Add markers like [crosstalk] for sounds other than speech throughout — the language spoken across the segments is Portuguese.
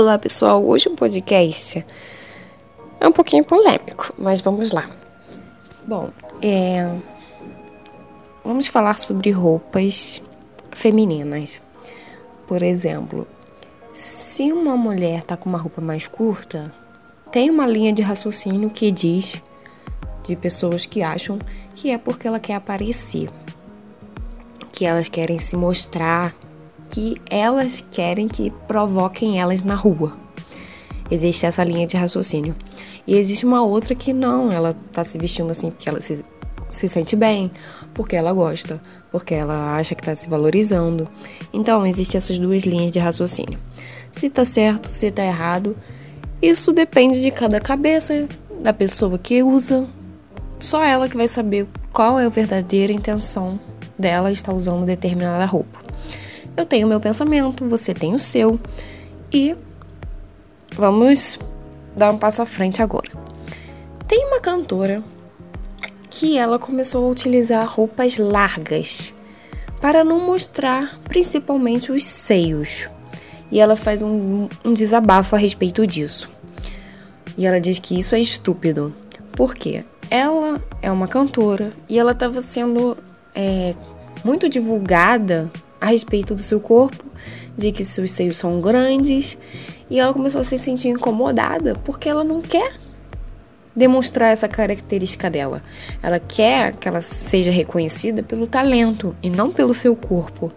Olá pessoal, hoje o podcast é um pouquinho polêmico, mas vamos lá. Bom, é... vamos falar sobre roupas femininas. Por exemplo, se uma mulher tá com uma roupa mais curta, tem uma linha de raciocínio que diz de pessoas que acham que é porque ela quer aparecer, que elas querem se mostrar, que elas querem que provoquem elas na rua. Existe essa linha de raciocínio. E existe uma outra que não, ela tá se vestindo assim porque ela se, se sente bem, porque ela gosta, porque ela acha que tá se valorizando. Então, existem essas duas linhas de raciocínio. Se tá certo, se tá errado, isso depende de cada cabeça, da pessoa que usa. Só ela que vai saber qual é a verdadeira intenção dela estar usando determinada roupa. Eu tenho meu pensamento, você tem o seu. E vamos dar um passo à frente agora. Tem uma cantora que ela começou a utilizar roupas largas para não mostrar principalmente os seios. E ela faz um, um desabafo a respeito disso. E ela diz que isso é estúpido. Por quê? Ela é uma cantora e ela estava sendo é, muito divulgada a respeito do seu corpo, de que seus seios são grandes, e ela começou a se sentir incomodada porque ela não quer demonstrar essa característica dela. Ela quer que ela seja reconhecida pelo talento e não pelo seu corpo.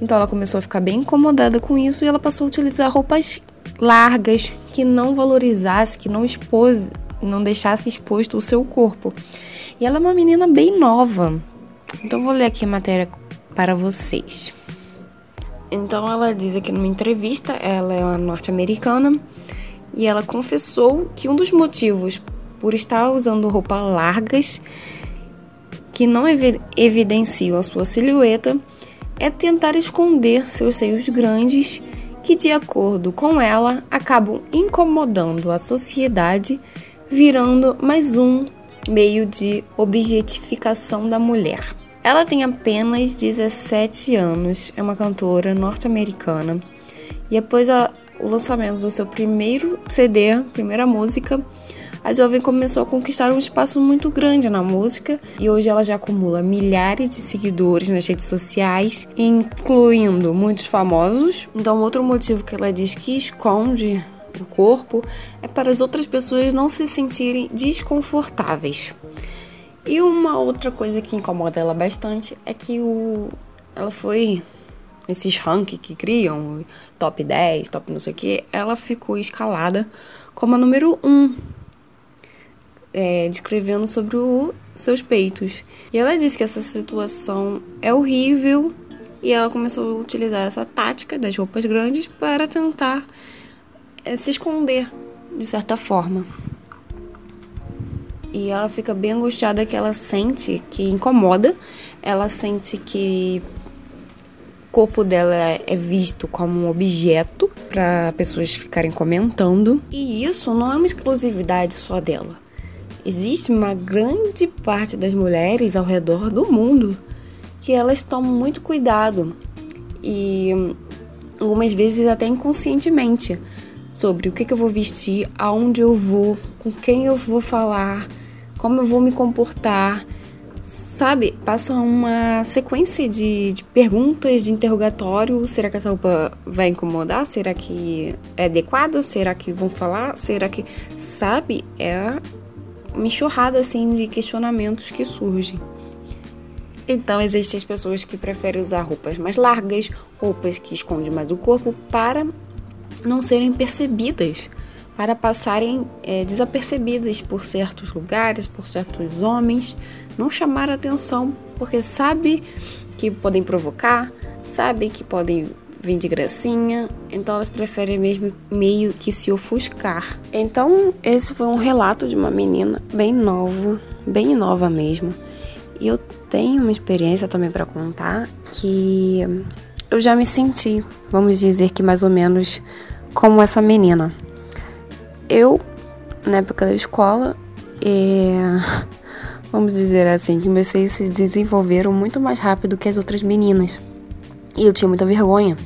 Então ela começou a ficar bem incomodada com isso e ela passou a utilizar roupas largas que não valorizasse, que não expôs, não deixasse exposto o seu corpo. E ela é uma menina bem nova. Então vou ler aqui a matéria para vocês. Então ela diz aqui numa entrevista, ela é uma norte-americana e ela confessou que um dos motivos por estar usando roupas largas que não evidenciam a sua silhueta é tentar esconder seus seios grandes que, de acordo com ela, acabam incomodando a sociedade, virando mais um meio de objetificação da mulher. Ela tem apenas 17 anos, é uma cantora norte-americana. E após a, o lançamento do seu primeiro CD, primeira música, a jovem começou a conquistar um espaço muito grande na música e hoje ela já acumula milhares de seguidores nas redes sociais, incluindo muitos famosos. Então, outro motivo que ela diz que esconde o corpo é para as outras pessoas não se sentirem desconfortáveis. E uma outra coisa que incomoda ela bastante é que o ela foi esses ranking que criam, top 10, top não sei o que, ela ficou escalada como a número 1, é, descrevendo sobre os seus peitos. E ela disse que essa situação é horrível e ela começou a utilizar essa tática das roupas grandes para tentar é, se esconder de certa forma. E ela fica bem angustiada que ela sente que incomoda, ela sente que o corpo dela é visto como um objeto para pessoas ficarem comentando. E isso não é uma exclusividade só dela. Existe uma grande parte das mulheres ao redor do mundo que elas tomam muito cuidado e algumas vezes até inconscientemente sobre o que, que eu vou vestir, aonde eu vou, com quem eu vou falar, como eu vou me comportar. Sabe, passa uma sequência de, de, perguntas, de interrogatório. Será que essa roupa vai incomodar? Será que é adequada? Será que vão falar? Será que. Sabe? É uma enxurrada assim de questionamentos que surgem. Então, existem as pessoas que preferem usar roupas mais largas, roupas que escondem mais o corpo, para não serem percebidas para passarem é, desapercebidas por certos lugares, por certos homens, não chamar atenção, porque sabe que podem provocar, sabe que podem vir de gracinha, então elas preferem mesmo meio que se ofuscar. Então, esse foi um relato de uma menina bem nova, bem nova mesmo. E eu tenho uma experiência também para contar que eu já me senti, vamos dizer que mais ou menos como essa menina eu, na época da escola, vamos dizer assim, que meus seios se desenvolveram muito mais rápido que as outras meninas. E eu tinha muita vergonha.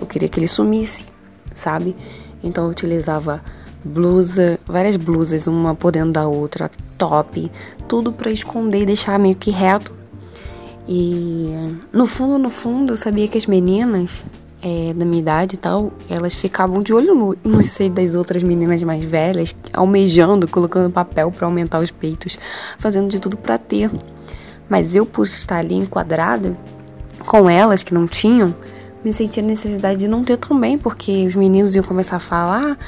Eu queria que ele sumisse, sabe? Então eu utilizava blusa, várias blusas, uma por dentro da outra, top, tudo para esconder e deixar meio que reto. E no fundo, no fundo, eu sabia que as meninas é, da minha idade e tal, elas ficavam de olho no, no [laughs] seio das outras meninas mais velhas, almejando, colocando papel para aumentar os peitos, fazendo de tudo para ter. Mas eu, por estar ali enquadrada com elas que não tinham, me sentia a necessidade de não ter também, porque os meninos iam começar a falar,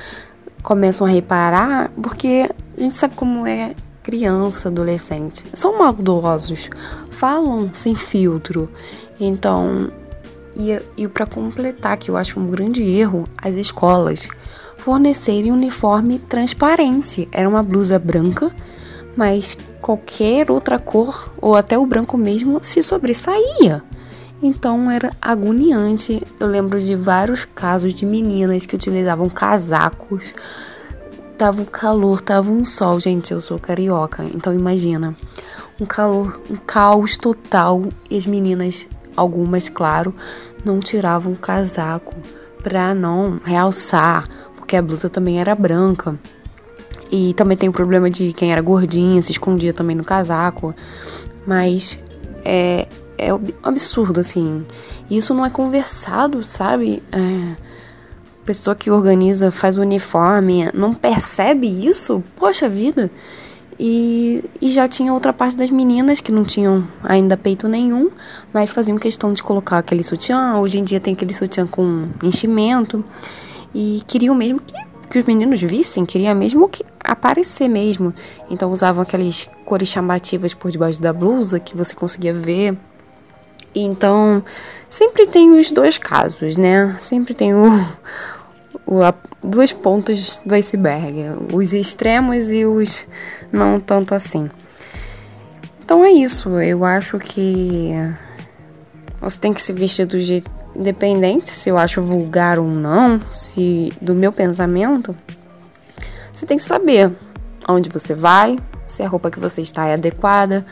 começam a reparar, porque a gente sabe como é criança, adolescente. São maldosos, falam sem filtro. Então, e, e para completar, que eu acho um grande erro, as escolas fornecerem uniforme transparente. Era uma blusa branca, mas qualquer outra cor, ou até o branco mesmo, se sobressaía. Então era agoniante. Eu lembro de vários casos de meninas que utilizavam casacos. Tava um calor, tava um sol. Gente, eu sou carioca, então imagina. Um calor, um caos total. E as meninas, algumas, claro, não tiravam o casaco pra não realçar, porque a blusa também era branca. E também tem o problema de quem era gordinha, se escondia também no casaco. Mas é, é absurdo, assim. Isso não é conversado, sabe? É, pessoa que organiza, faz o uniforme, não percebe isso? Poxa vida! E, e já tinha outra parte das meninas que não tinham ainda peito nenhum, mas faziam questão de colocar aquele sutiã. Hoje em dia tem aquele sutiã com enchimento. E queriam mesmo que, que os meninos vissem, queria mesmo que aparecer mesmo. Então usavam aquelas cores chamativas por debaixo da blusa que você conseguia ver. Então, sempre tem os dois casos, né? Sempre tem o, duas pontas do iceberg, os extremos e os não tanto assim. Então é isso, eu acho que você tem que se vestir do jeito independente se eu acho vulgar ou não, se do meu pensamento, você tem que saber onde você vai, se a roupa que você está é adequada,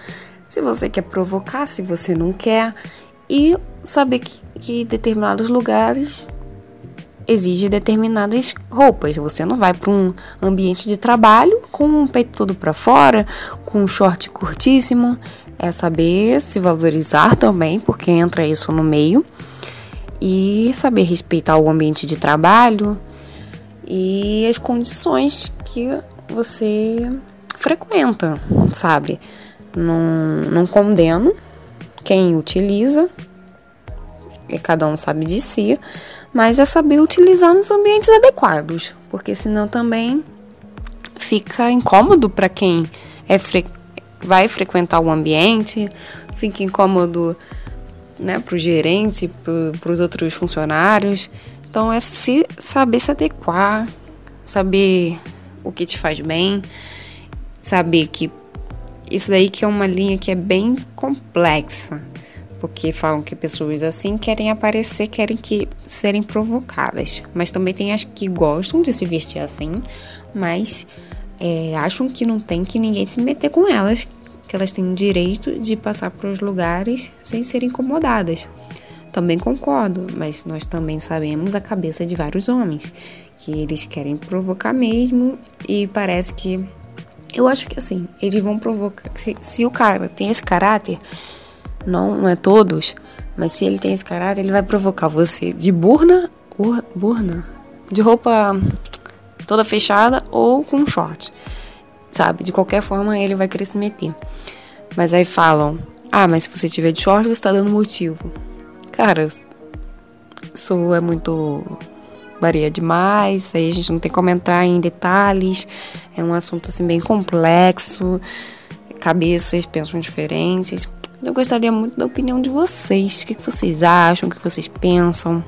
se você quer provocar, se você não quer, e saber que, que determinados lugares exige determinadas roupas. Você não vai para um ambiente de trabalho com o peito todo para fora, com um short curtíssimo. É saber se valorizar também, porque entra isso no meio. E saber respeitar o ambiente de trabalho e as condições que você frequenta, sabe? Não, não condeno quem utiliza, e cada um sabe de si, mas é saber utilizar nos ambientes adequados, porque senão também fica incômodo para quem é fre vai frequentar o ambiente, fica incômodo né, para o gerente, para os outros funcionários. Então é se saber se adequar, saber o que te faz bem, saber que isso daí que é uma linha que é bem complexa porque falam que pessoas assim querem aparecer, querem que serem provocadas. Mas também tem as que gostam de se vestir assim, mas é, acham que não tem que ninguém se meter com elas, que elas têm o direito de passar para os lugares sem serem incomodadas. Também concordo, mas nós também sabemos a cabeça de vários homens, que eles querem provocar mesmo e parece que. Eu acho que assim, eles vão provocar. Se, se o cara tem esse caráter, não é todos, mas se ele tem esse caráter, ele vai provocar você de burna, ur, burna, de roupa toda fechada ou com short, sabe? De qualquer forma, ele vai querer se meter. Mas aí falam: ah, mas se você tiver de short, você tá dando motivo. Cara, isso é muito. varia demais, aí a gente não tem como entrar em detalhes, é um assunto assim bem complexo, cabeças pensam diferentes. Eu gostaria muito da opinião de vocês. O que, vocês acham? O que vocês pensam?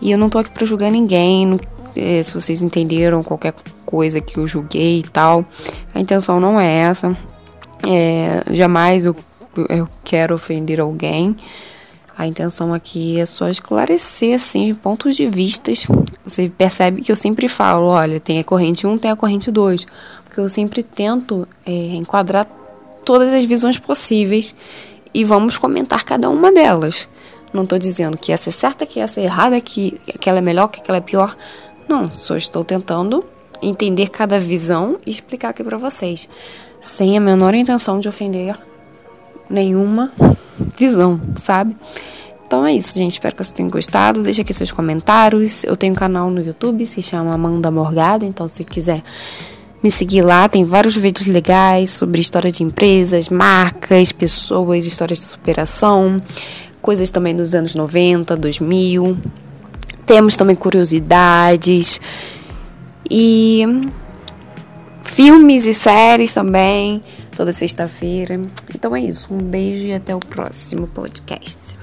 E eu não tô aqui pra julgar ninguém. É, se vocês entenderam qualquer coisa que eu julguei e tal. A intenção não é essa. É, jamais eu, eu quero ofender alguém. A intenção aqui é só esclarecer, assim, pontos de vistas. Você percebe que eu sempre falo, olha, tem a corrente 1, tem a corrente 2. Porque eu sempre tento é, enquadrar todas as visões possíveis e vamos comentar cada uma delas. Não estou dizendo que essa é certa, que essa é errada, que aquela é melhor, que aquela é pior. Não, só estou tentando entender cada visão e explicar aqui para vocês, sem a menor intenção de ofender nenhuma visão, sabe? Então é isso, gente. Espero que vocês tenham gostado. Deixa aqui seus comentários. Eu tenho um canal no YouTube, se chama Amanda Morgada. Então, se quiser me seguir lá, tem vários vídeos legais sobre história de empresas, marcas, pessoas, histórias de superação, coisas também dos anos 90, 2000. Temos também curiosidades e filmes e séries também, toda sexta-feira. Então é isso. Um beijo e até o próximo podcast.